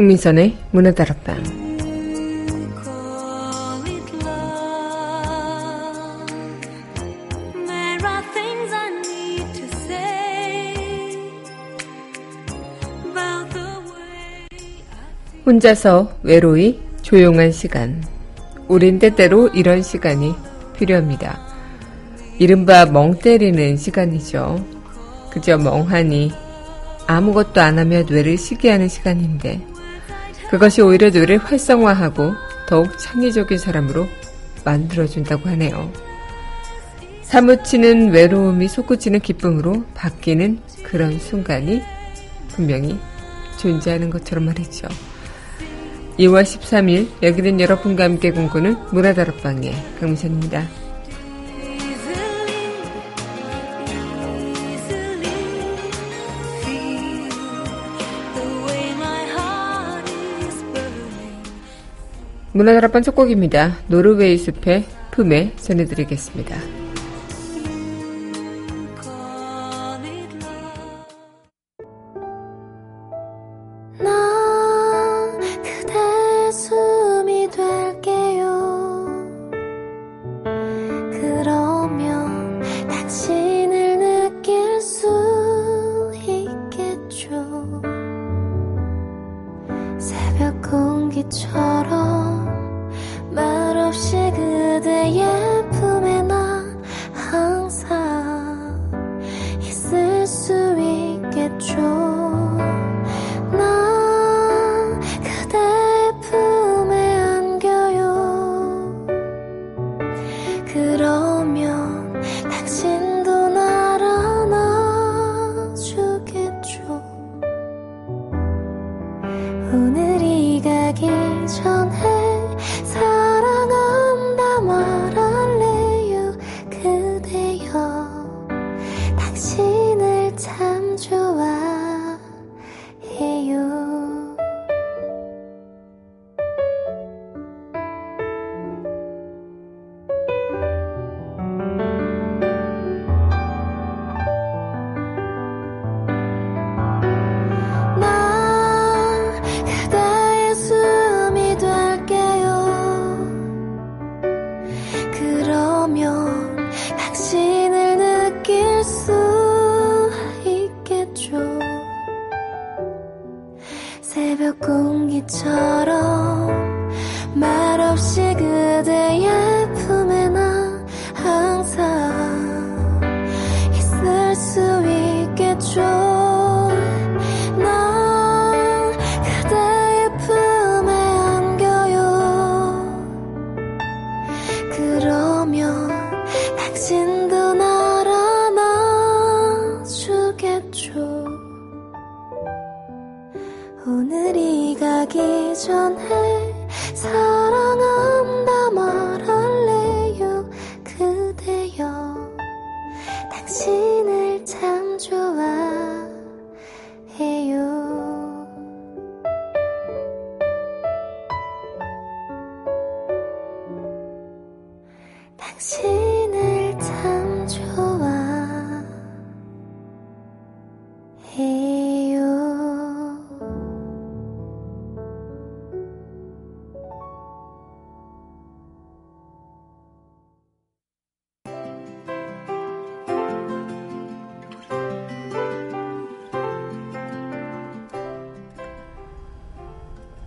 흥민선의 문화 다락방 혼자서 외로이 조용한 시간. 우린 때때로 이런 시간이 필요합니다. 이른바 멍 때리는 시간이죠. 그저 멍하니 아무것도 안 하며 뇌를 쉬게 하는 시간인데 그것이 오히려 뇌를 활성화하고 더욱 창의적인 사람으로 만들어준다고 하네요. 사무치는 외로움이 솟구치는 기쁨으로 바뀌는 그런 순간이 분명히 존재하는 것처럼 말이죠. 2월 13일 여기는 여러분과 함께 공부는 문화다락방의 강미선입니다. 문화다락방 첫 곡입니다. 노르웨이 숲의 품에 전해드리겠습니다.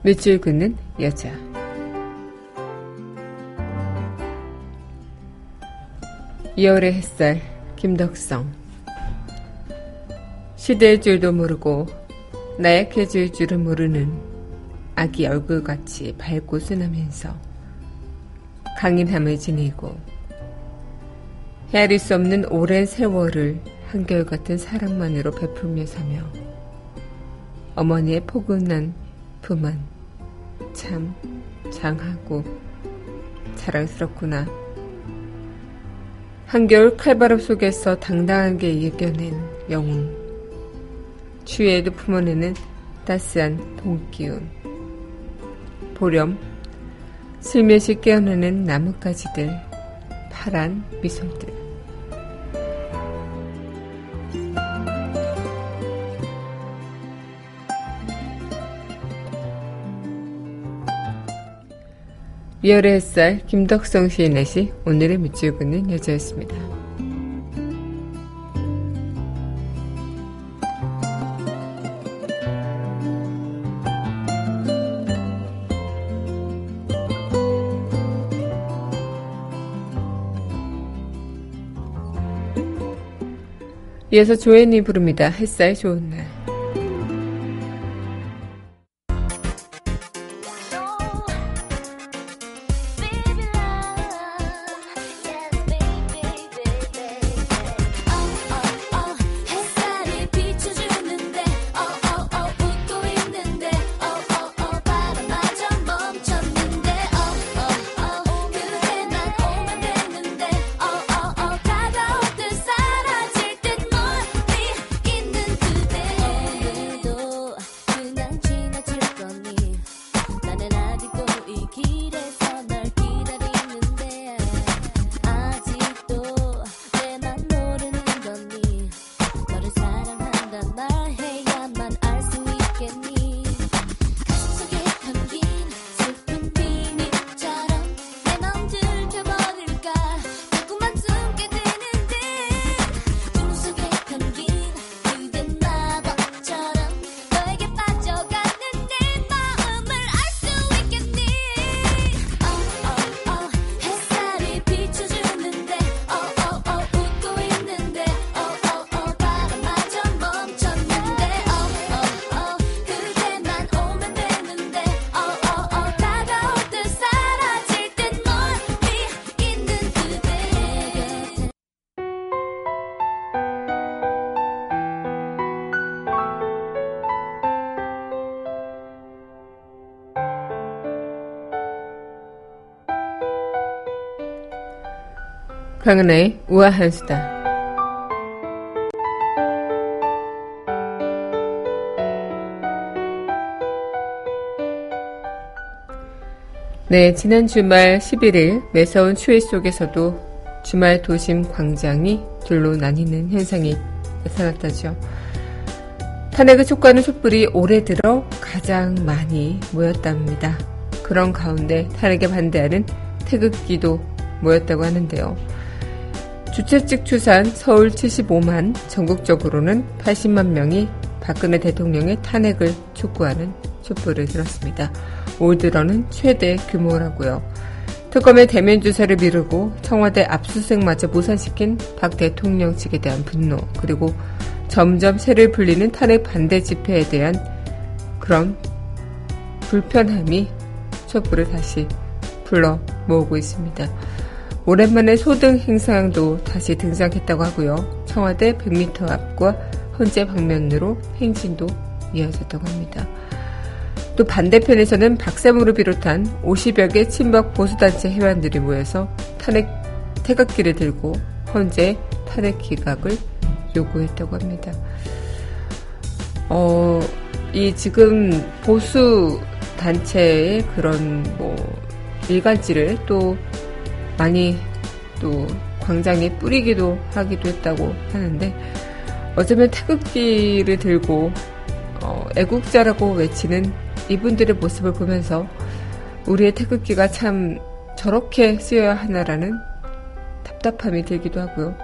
밑줄 긋는 여자. 이열의 햇살, 김덕성. 시대의 줄도 모르고 나약해질 줄은 모르는 아기 얼굴같이 밝고 순하면서 강인함을 지니고 헤아릴 수 없는 오랜 세월을 한결같은 사랑만으로 베풀며 사며 어머니의 포근한 품안 참 장하고 자랑스럽구나 한겨울 칼바람 속에서 당당하게 이겨낸 영웅. 추위에도 품어내는 따스한 동기운. 보렴, 슬며시 깨어나는 나뭇가지들, 파란 미소들. 위열의 햇살 김덕성 시인의 시 오늘의 밑줄 긋는 여자였습니다. 이어서 조앤이 부릅니다. 햇살 좋은 날. 강은하의 우아한 수다. 네, 지난 주말 11일 매서운 추위 속에서도 주말 도심 광장이 둘로 나뉘는 현상이 나타났다죠. 탄핵의 촉구하는 촛불이 올해 들어 가장 많이 모였답니다. 그런 가운데 탄핵에 반대하는 태극기도 모였다고 하는데요. 주최 측 추산 서울 75만, 전국적으로는 80만 명이 박근혜 대통령의 탄핵을 촉구하는 촛불을 들었습니다. 올 들어는 최대 규모라고요. 특검의 대면 조사를 미루고 청와대 압수수색마저 무산시킨 박 대통령 측에 대한 분노 그리고 점점 새를 불리는 탄핵 반대 집회에 대한 그런 불편함이 촛불을 다시 불러 모으고 있습니다. 오랜만에 소등 행상도 다시 등장했다고 하고요. 청와대 100m 앞과 헌재 방면으로 행진도 이어졌다고 합니다. 또 반대편에서는 박사무를 비롯한 50여 개 친박 보수단체 회원들이 모여서 탄핵 태극기를 들고 헌재 탄핵 기각을 요구했다고 합니다. 어, 이 지금 보수 단체의 그런 뭐 일관지를 또 많이 또 광장에 뿌리기도 하기도 했다고 하는데 어쩌면 태극기를 들고 어, 애국자라고 외치는 이분들의 모습을 보면서 우리의 태극기가 참 저렇게 쓰여야 하나라는 답답함이 들기도 하고요.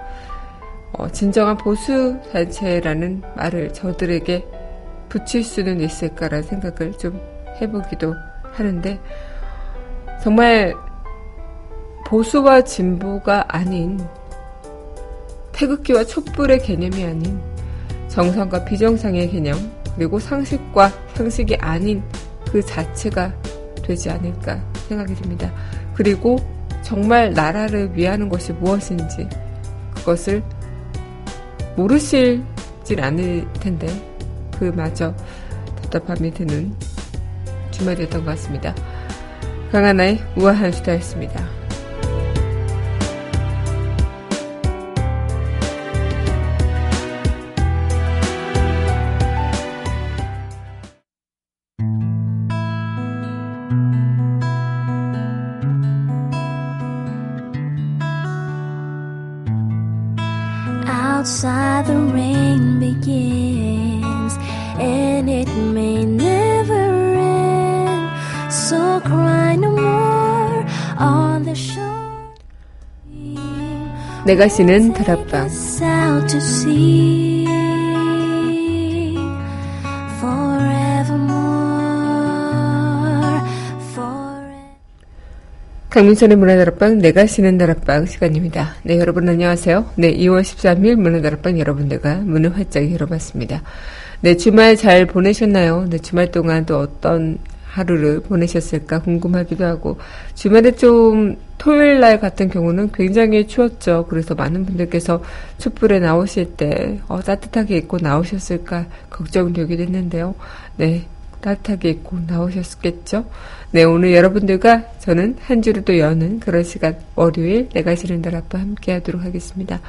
어, 진정한 보수 단체라는 말을 저들에게 붙일 수는 있을까라는 생각을 좀 해보기도 하는데 정말 보수와 진보가 아닌 태극기와 촛불의 개념이 아닌 정상과 비정상의 개념 그리고 상식과 상식이 아닌 그 자체가 되지 않을까 생각이 듭니다. 그리고 정말 나라를 위하는 것이 무엇인지 그것을 모르실진 않을 텐데 그마저 답답함이 드는 주말이었던 것 같습니다. 강하나의 우아한 수다였습니다. 내가 쉬는 다락방 강민선의 문화다락방 내가 쉬는 다락방 시간입니다. 네 여러분 안녕하세요. 네 2월 13일 문화다락방 여러분들과 문을 활짝 열어봤습니다. 네 주말 잘 보내셨나요? 네 주말 동안 또 어떤 하루를 보내셨을까 궁금하기도 하고 주말에 좀 토요일 날 같은 경우는 굉장히 추웠죠. 그래서 많은 분들께서 촛불에 나오실 때 어, 따뜻하게 입고 나오셨을까 걱정되기도 했는데요. 네. 따뜻하게 입고 나오셨겠죠? 네, 오늘 여러분들과 저는 한 주를 또 여는 그런 시간, 월요일 내가 싫은 날 아빠 함께 하도록 하겠습니다.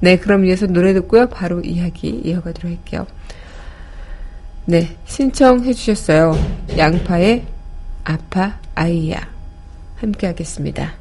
네, 그럼 이어서 노래 듣고요. 바로 이야기 이어가도록 할게요. 네, 신청해 주셨어요. 양파의 아파 아이야. 함께 하겠습니다.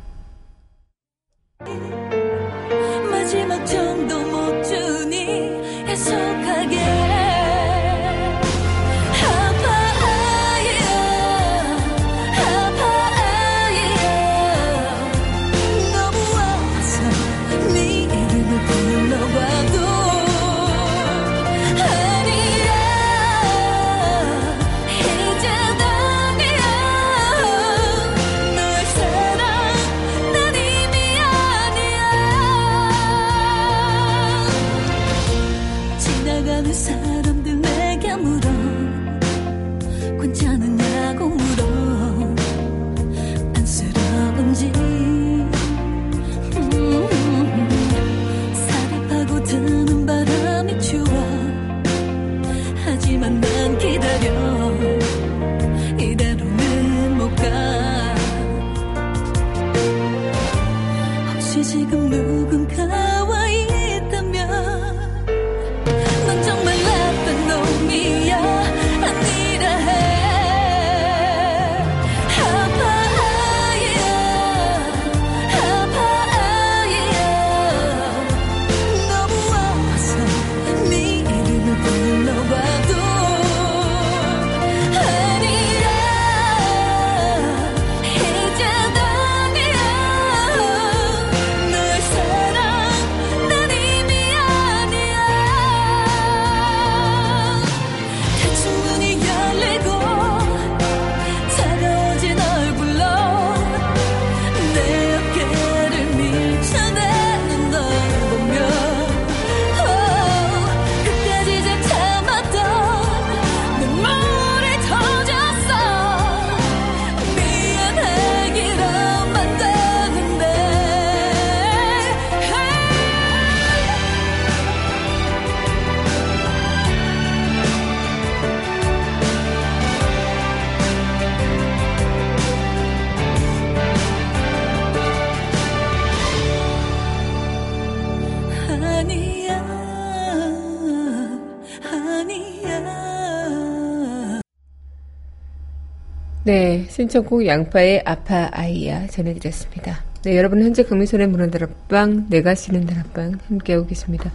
네, 신청곡 양파의 아파 아이야 전해드렸습니다. 네, 여러분 현재 금미선의 문화다락방, 내가 쉬는 다락방 함께하고 계십니다.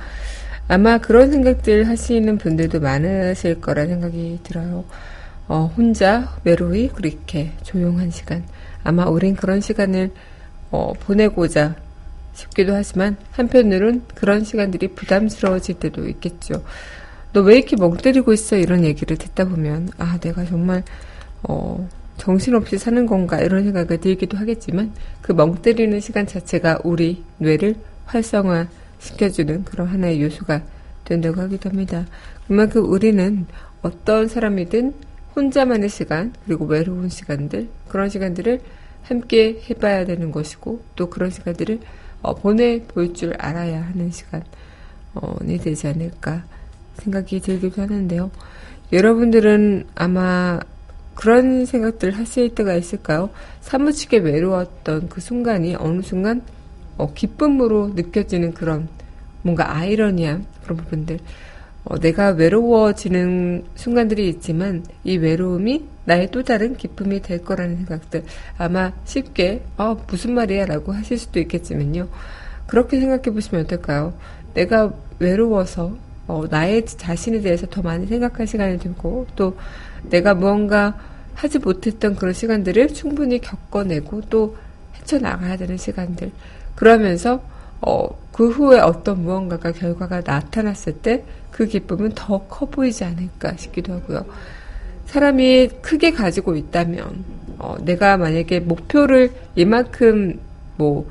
아마 그런 생각들 하시는 분들도 많으실 거라 생각이 들어요. 어, 혼자 외로이 그렇게 조용한 시간. 아마 우린 그런 시간을 어, 보내고자 싶기도 하지만 한편으론 그런 시간들이 부담스러워질 때도 있겠죠. 너 왜 이렇게 멍 때리고 있어? 이런 얘기를 듣다 보면 아 내가 정말 어, 정신없이 사는 건가 이런 생각이 들기도 하겠지만 그 멍 때리는 시간 자체가 우리 뇌를 활성화 시켜주는 그런 하나의 요소가 된다고 하기도 합니다. 그만큼 우리는 어떤 사람이든 혼자만의 시간 그리고 외로운 시간들 그런 시간들을 함께 해봐야 되는 것이고 또 그런 시간들을 어, 보내 볼 줄 알아야 하는 시간이 되지 않을까 생각이 들기도 하는데요. 여러분들은 아마 그런 생각들 하실 때가 있을까요? 사무치게 외로웠던 그 순간이 어느 순간 어, 기쁨으로 느껴지는 그런 뭔가 아이러니한 그런 부분들. 어, 내가 외로워지는 순간들이 있지만 이 외로움이 나의 또 다른 기쁨이 될 거라는 생각들 아마 쉽게 어, 무슨 말이야 라고 하실 수도 있겠지만요. 그렇게 생각해 보시면 어떨까요? 내가 외로워서 어, 나의 자신에 대해서 더 많이 생각할 시간이 들고 또 내가 무언가 하지 못했던 그런 시간들을 충분히 겪어내고 또 헤쳐나가야 되는 시간들 그러면서 어, 그 후에 어떤 무언가가 결과가 나타났을 때 그 기쁨은 더 커 보이지 않을까 싶기도 하고요. 사람이 크게 가지고 있다면 어, 내가 만약에 목표를 이만큼 뭐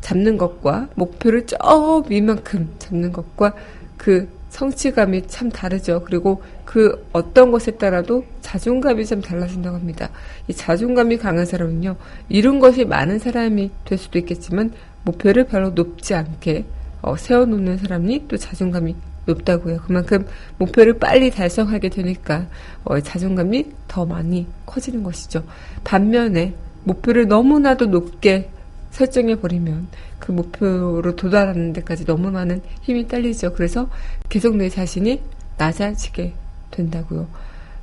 잡는 것과 목표를 저 위만큼 잡는 것과 그 성취감이 참 다르죠. 그리고 그 어떤 것에 따라도 자존감이 참 달라진다고 합니다. 이 자존감이 강한 사람은요, 이룬 것이 많은 사람이 될 수도 있겠지만, 목표를 별로 높지 않게 어, 세워놓는 사람이 또 자존감이 높다고요. 그만큼 목표를 빨리 달성하게 되니까 어, 자존감이 더 많이 커지는 것이죠. 반면에 목표를 너무나도 높게 설정해 버리면 그 목표로 도달하는 데까지 너무 많은 힘이 딸리죠. 그래서 계속 내 자신이 낮아지게 된다고요.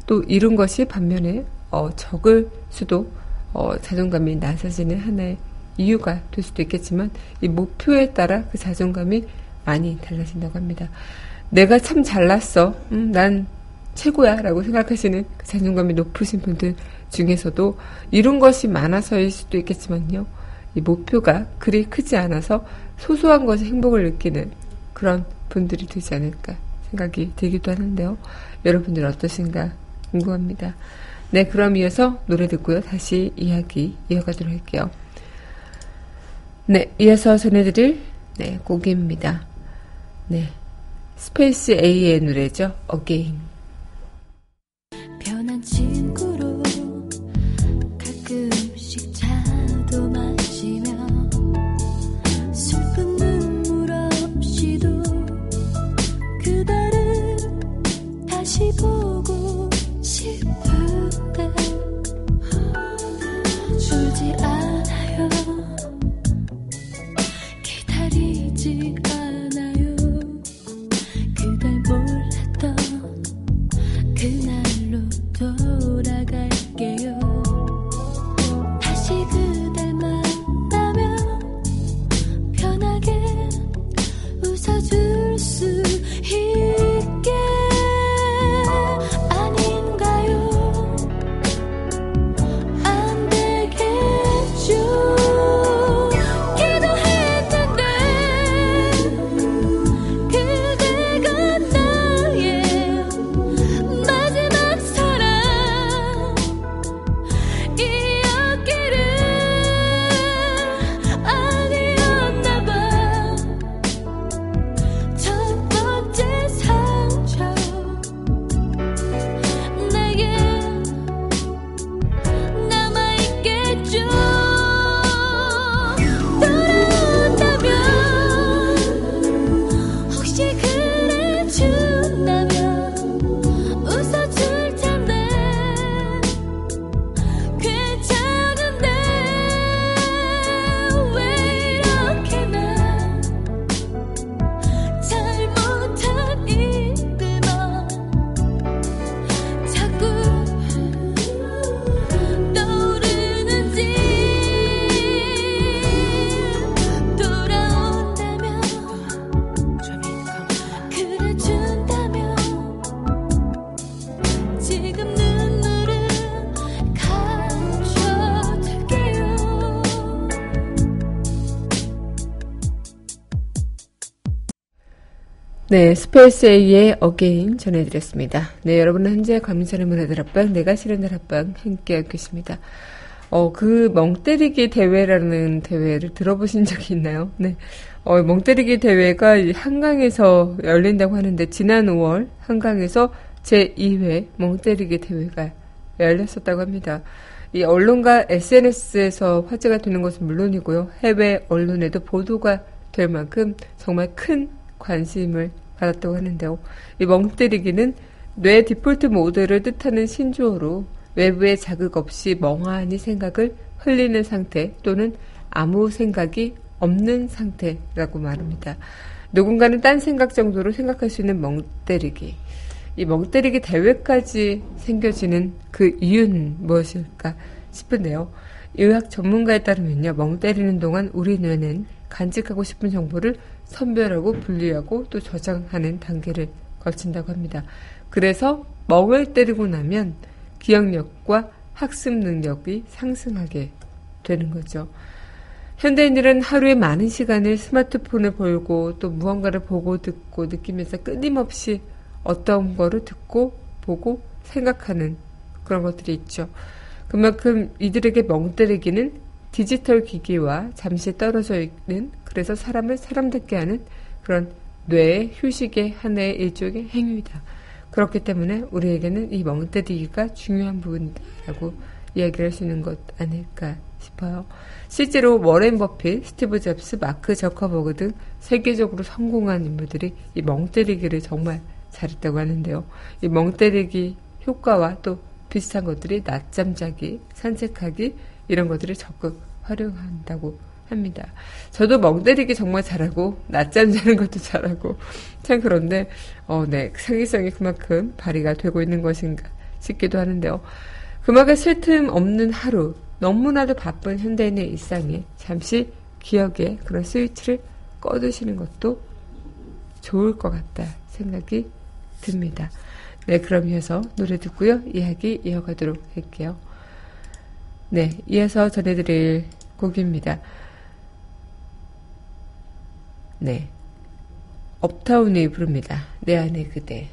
또 이룬 것이 반면에 어, 적을 수도 어, 자존감이 낮아지는 하나의 이유가 될 수도 있겠지만 이 목표에 따라 그 자존감이 많이 달라진다고 합니다. 내가 참 잘났어. 음, 난 최고야. 라고 생각하시는 그 자존감이 높으신 분들 중에서도 이룬 것이 많아서일 수도 있겠지만요. 이 목표가 그리 크지 않아서 소소한 것에 행복을 느끼는 그런 분들이 되지 않을까 생각이 들기도 하는데요. 여러분들 어떠신가 궁금합니다. 네, 그럼 이어서 노래 듣고요. 다시 이야기 이어가도록 할게요. 네, 이어서 전해드릴 네, 곡입니다. 네, 스페이스 A의 노래죠. Again. 네, 스페이스 A의 Again 전해드렸습니다. 네, 여러분은 현재 과민선의 문화다락방, 내가 쉬는 다락방 함께하고 계십니다. 어, 그 멍때리기 대회라는 대회를 들어보신 적이 있나요? 네. 어, 멍때리기 대회가 이 한강에서 열린다고 하는데, 지난 5월 한강에서 제2회 멍때리기 대회가 열렸었다고 합니다. 이 언론과 SNS에서 화제가 되는 것은 물론이고요. 해외 언론에도 보도가 될 만큼 정말 큰 관심을 받았다고 하는데요. 이 멍때리기는 뇌 디폴트 모드를 뜻하는 신조어로 외부의 자극 없이 멍하니 생각을 흘리는 상태 또는 아무 생각이 없는 상태라고 말합니다. 누군가는 딴 생각 정도로 생각할 수 있는 멍때리기. 이 멍때리기 대회까지 생겨지는 그 이유는 무엇일까 싶은데요. 의학 전문가에 따르면요, 멍 때리는 동안 우리 뇌는 간직하고 싶은 정보를 선별하고 분리하고 또 저장하는 단계를 거친다고 합니다. 그래서 멍을 때리고 나면 기억력과 학습 능력이 상승하게 되는 거죠. 현대인들은 하루에 많은 시간을 스마트폰을 보고 또 무언가를 보고 듣고 느끼면서 끊임없이 어떤 거를 듣고 보고 생각하는 그런 것들이 있죠. 그만큼 이들에게 멍 때리기는 디지털 기기와 잠시 떨어져 있는 그래서 사람을 사람답게 하는 그런 뇌의 휴식의 하나의 일종의 행위다. 그렇기 때문에 우리에게는 이 멍 때리기가 중요한 부분이다라고 이야기를 할 수 있는 것 아닐까 싶어요. 실제로 워렌 버핏, 스티브 잡스, 마크 저커버그 등 세계적으로 성공한 인물들이 이 멍 때리기를 정말 잘했다고 하는데요. 이 멍 때리기 효과와 또 비슷한 것들이 낮잠 자기, 산책하기 이런 것들을 적극 활용한다고 합니다. 저도 멍 때리기 정말 잘하고 낮잠 자는 것도 잘하고 참 그런데 어, 네 사기성이 그만큼 발휘가 되고 있는 것인가 싶기도 하는데요. 그만큼 쉴틈 없는 하루 너무나도 바쁜 현대인의 일상에 잠시 기억에 그런 스위치를 꺼두시는 것도 좋을 것 같다 생각이 듭니다. 네, 그럼 이어서 노래 듣고요. 이야기 이어가도록 할게요. 네, 이어서 전해드릴 곡입니다. 네. 업타운이 부릅니다. 내 안에 그대.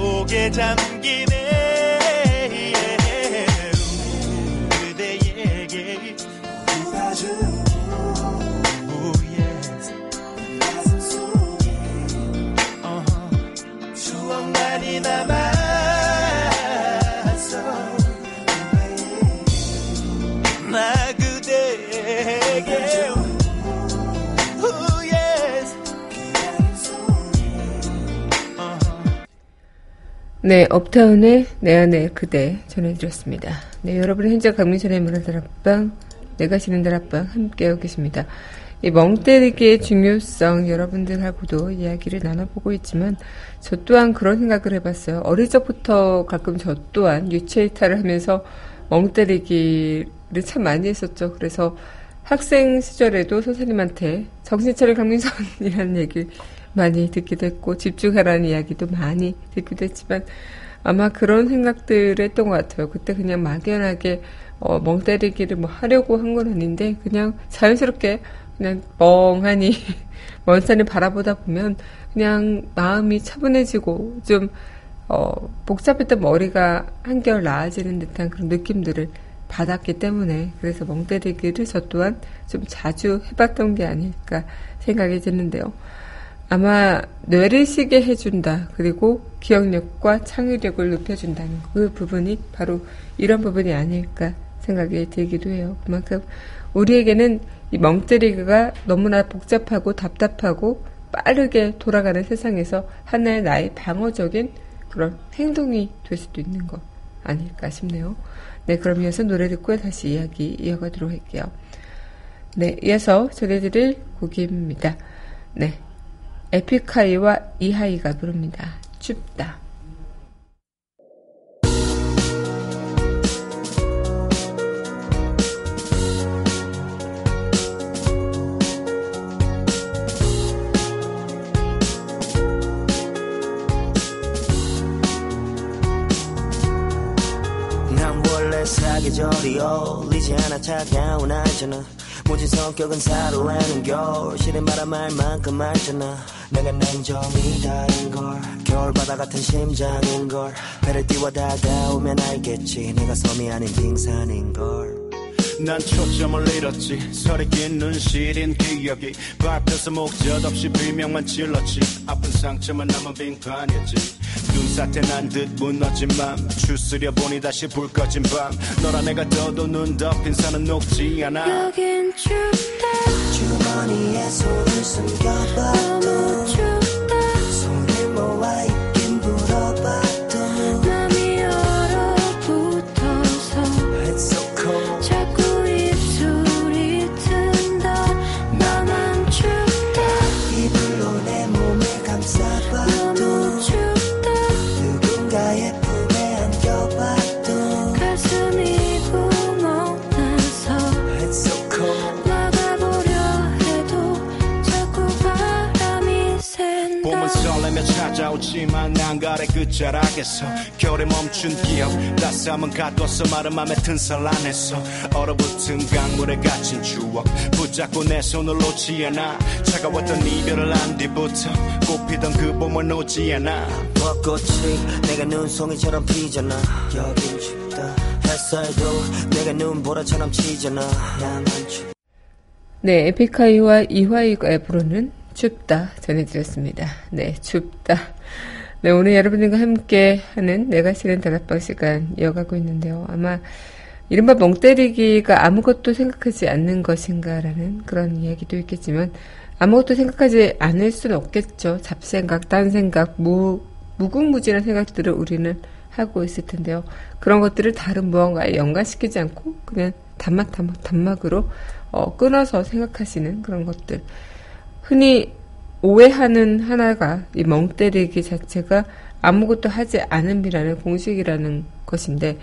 속에 잠기네 네, 업타운의 내 안에 그대 전해드렸습니다. 네, 여러분은 현재 강민선의 문화다락방, 내가 쉬는 다락방 함께하고 계십니다. 이 멍때리기의 중요성 여러분들하고도 이야기를 나눠보고 있지만 저 또한 그런 생각을 해봤어요. 어릴 적부터 가끔 저 또한 유체이탈을 하면서 멍때리기를 참 많이 했었죠. 그래서 학생 시절에도 선생님한테 정신 차려 강민선이라는 얘기 많이 듣기도 했고 집중하라는 이야기도 많이 듣기도 했지만 아마 그런 생각들을 했던 것 같아요. 그때 그냥 막연하게 어, 멍 때리기를 뭐 하려고 한 건 아닌데 그냥 자연스럽게 그냥 멍하니 먼 산을 바라보다 보면 그냥 마음이 차분해지고 좀 어, 복잡했던 머리가 한결 나아지는 듯한 그런 느낌들을 받았기 때문에 그래서 멍 때리기를 저 또한 좀 자주 해봤던 게 아닐까 생각이 드는데요. 아마 뇌를 쉬게 해준다. 그리고 기억력과 창의력을 높여준다는 그 부분이 바로 이런 부분이 아닐까 생각이 들기도 해요. 그만큼 우리에게는 이 멍때리기가 너무나 복잡하고 답답하고 빠르게 돌아가는 세상에서 하나의 나의 방어적인 그런 행동이 될 수도 있는 것 아닐까 싶네요. 네, 그럼 이어서 노래 듣고 다시 이야기 이어가도록 할게요. 네, 이어서 전해드릴 곡입니다. 네, 에픽하이와 이하이가 부릅니다. 춥다. 사계절이 어울리지 않아 차가운 알잖아 모진 성격은 사로라는 겨울 시린 바람 알 만큼 알잖아 내가 냉정이다인걸. 겨울바다 같은 심장인 걸. 배를 띄워 다가오면 알겠지. 내가 섬이 아닌 빙산인 걸 난 초점을 잃었지. 서리 낀 눈시린 기억이 밟혀서 목젖 없이 비명만 질렀지. 아픈 상처만 남은 빙판이었지. 눈사태 난 듯 무너진 맘 추스려 보니 다시 불 꺼진 밤. 너라 내가 떠도 눈 덮인 산은 녹지 않아. 여긴 춥다. 주머니에 손을 숨겨봐도 찾아오지만 난가래 끝자락에서 겨울에 멈춘 기억 따스함은 가둬서 마른 맘에 튼살 안에서 얼어붙은 강물에 갇힌 추억 붙잡고 내 손을 놓지 않아. 차가웠던 이별을 안 뒤부터 꽃피던 그 봄을 놓지 않아. 벚꽃이 내가 눈송이처럼 피잖아. 여긴 춥다. 햇살도 내가 눈보라처럼 치잖아. 나만 춥다. 네, 에픽하이와 이화이가 부르는 춥다 전해드렸습니다. 네, 춥다. 네, 오늘 여러분들과 함께 하는 내가 싫은 다락방 시간 이어가고 있는데요. 아마 이른바 멍 때리기가 아무것도 생각하지 않는 것인가라는 그런 이야기도 있겠지만 아무것도 생각하지 않을 수는 없겠죠. 잡생각, 딴생각, 무, 무궁무진한 생각들을 우리는 하고 있을 텐데요. 그런 것들을 다른 무언가에 연관시키지 않고 그냥 단막, 단막, 단막으로 어, 끊어서 생각하시는 그런 것들. 흔히 오해하는 하나가 이 멍 때리기 자체가 아무것도 하지 않음이라는 공식이라는 것인데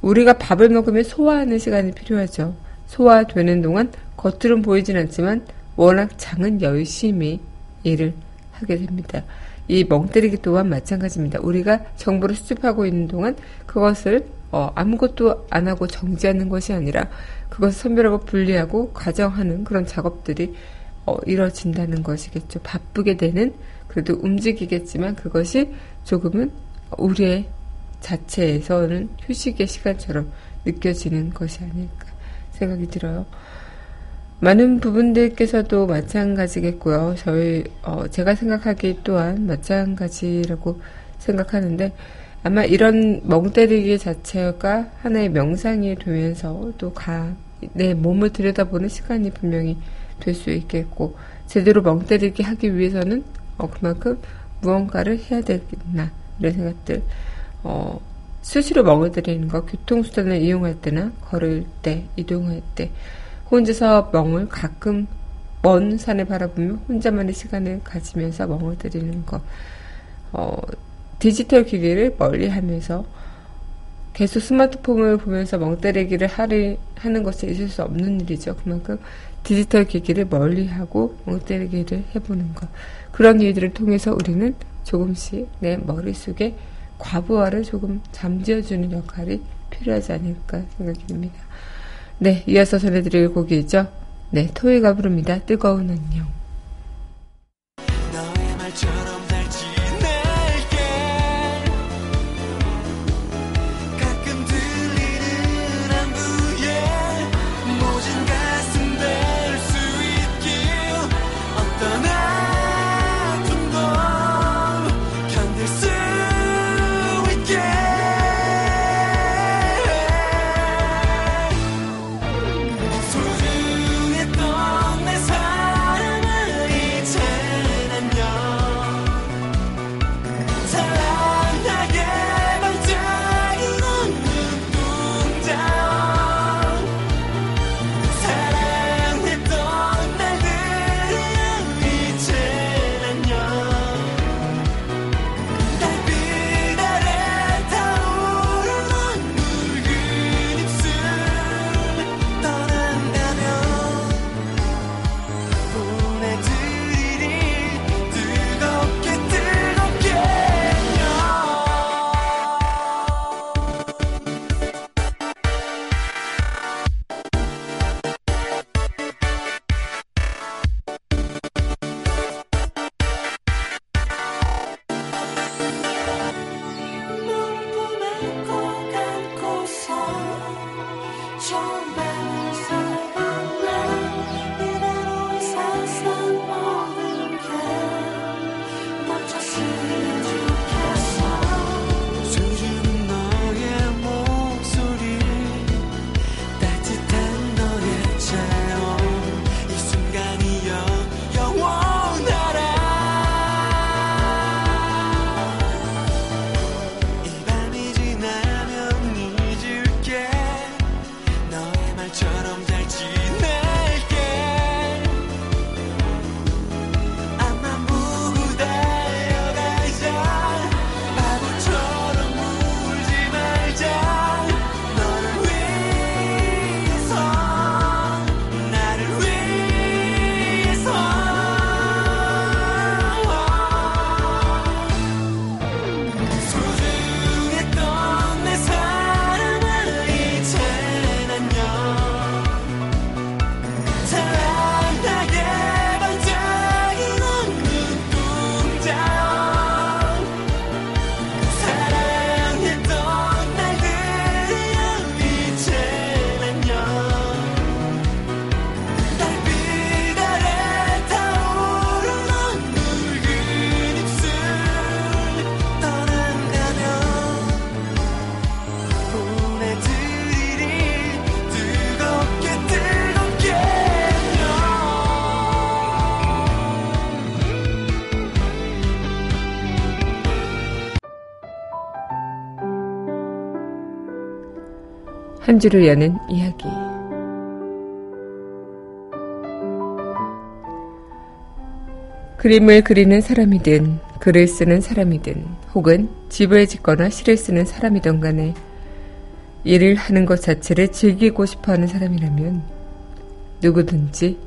우리가 밥을 먹으면 소화하는 시간이 필요하죠. 소화되는 동안 겉으로는 보이진 않지만 워낙 장은 열심히 일을 하게 됩니다. 이 멍 때리기 또한 마찬가지입니다. 우리가 정보를 수집하고 있는 동안 그것을 어, 아무것도 안 하고 정지하는 것이 아니라 그것을 선별하고 분리하고 가정하는 그런 작업들이 어, 이뤄진다는 것이겠죠. 바쁘게 되는 그래도 움직이겠지만 그것이 조금은 우리의 자체에서는 휴식의 시간처럼 느껴지는 것이 아닐까 생각이 들어요. 많은 부분들께서도 마찬가지겠고요. 저희 어, 제가 생각하기 또한 마찬가지라고 생각하는데 아마 이런 멍 때리기 자체가 하나의 명상이 되면서 또내 몸을 들여다보는 시간이 분명히 될 수 있겠고 제대로 멍 때리기 하기 위해서는 어, 그만큼 무언가를 해야 되겠나 이런 생각들 어, 수시로 멍을 때리는 거 교통수단을 이용할 때나 걸을 때 이동할 때 혼자서 멍을 가끔 먼 산을 바라보며 혼자만의 시간을 가지면서 멍을 때리는 것 어, 디지털 기기를 멀리 하면서 계속 스마트폰을 보면서 멍 때리기를 하리, 하는 것이 있을 수 없는 일이죠. 그만큼 디지털 기기를 멀리 하고 멍 때리기를 해보는 것. 그런 일들을 통해서 우리는 조금씩 내 머릿속에 과부하를 조금 잠재워주는 역할이 필요하지 않을까 생각이 듭니다. 네, 이어서 전해드릴 곡이죠. 네, 토이가 부릅니다. 뜨거운 안녕. 한 줄을 여는 이야기. 그림을 그리는 사람이든 글을 쓰는 사람이든 혹은 집을 짓거나 시를 쓰는 사람이든 간에 일을 하는 것 자체를 즐기고 싶어 하는 사람이라면 누구든지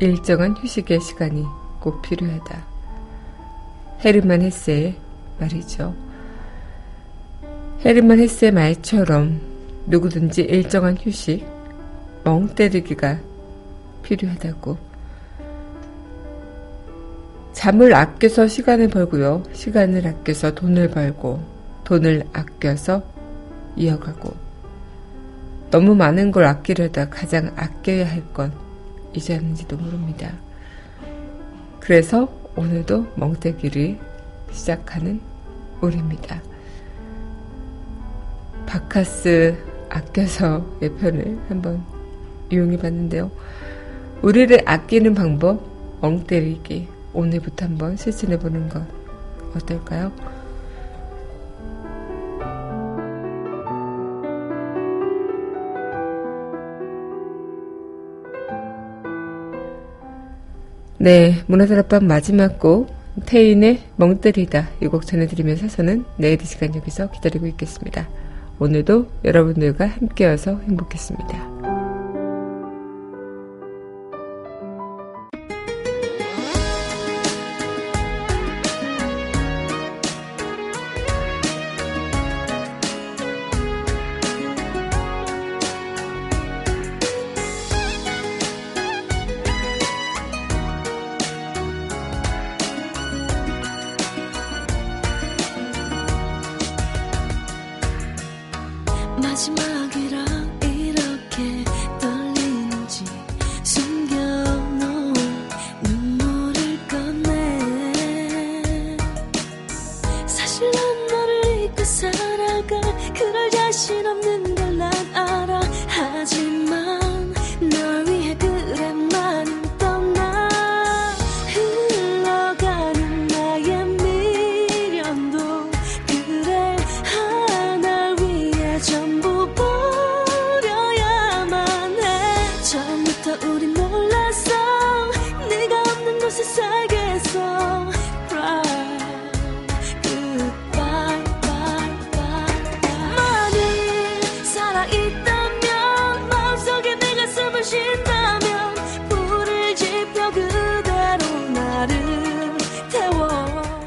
일정한 휴식의 시간이 꼭 필요하다. 헤르만 헤세의 말이죠. 헤르만 헤세의 말처럼 누구든지 일정한 휴식, 멍 때리기가 필요하다고. 잠을 아껴서 시간을 벌고요. 시간을 아껴서 돈을 벌고, 돈을 아껴서 이어가고. 너무 많은 걸 아끼려다 가장 아껴야 할건 이지 않는지도 모릅니다. 그래서 오늘도 멍때기를 시작하는 우리입니다. 바카스 아껴서의 편을 한번 이용해 봤는데요. 우리를 아끼는 방법, 멍 때리기. 오늘부터 한번 실천해 보는 것 어떨까요? 네, 문화다락방 마지막 곡 태인의 멍때리다 이 곡 전해드리면서 저는 내일 이 시간 여기서 기다리고 있겠습니다. 오늘도 여러분들과 함께여서 행복했습니다.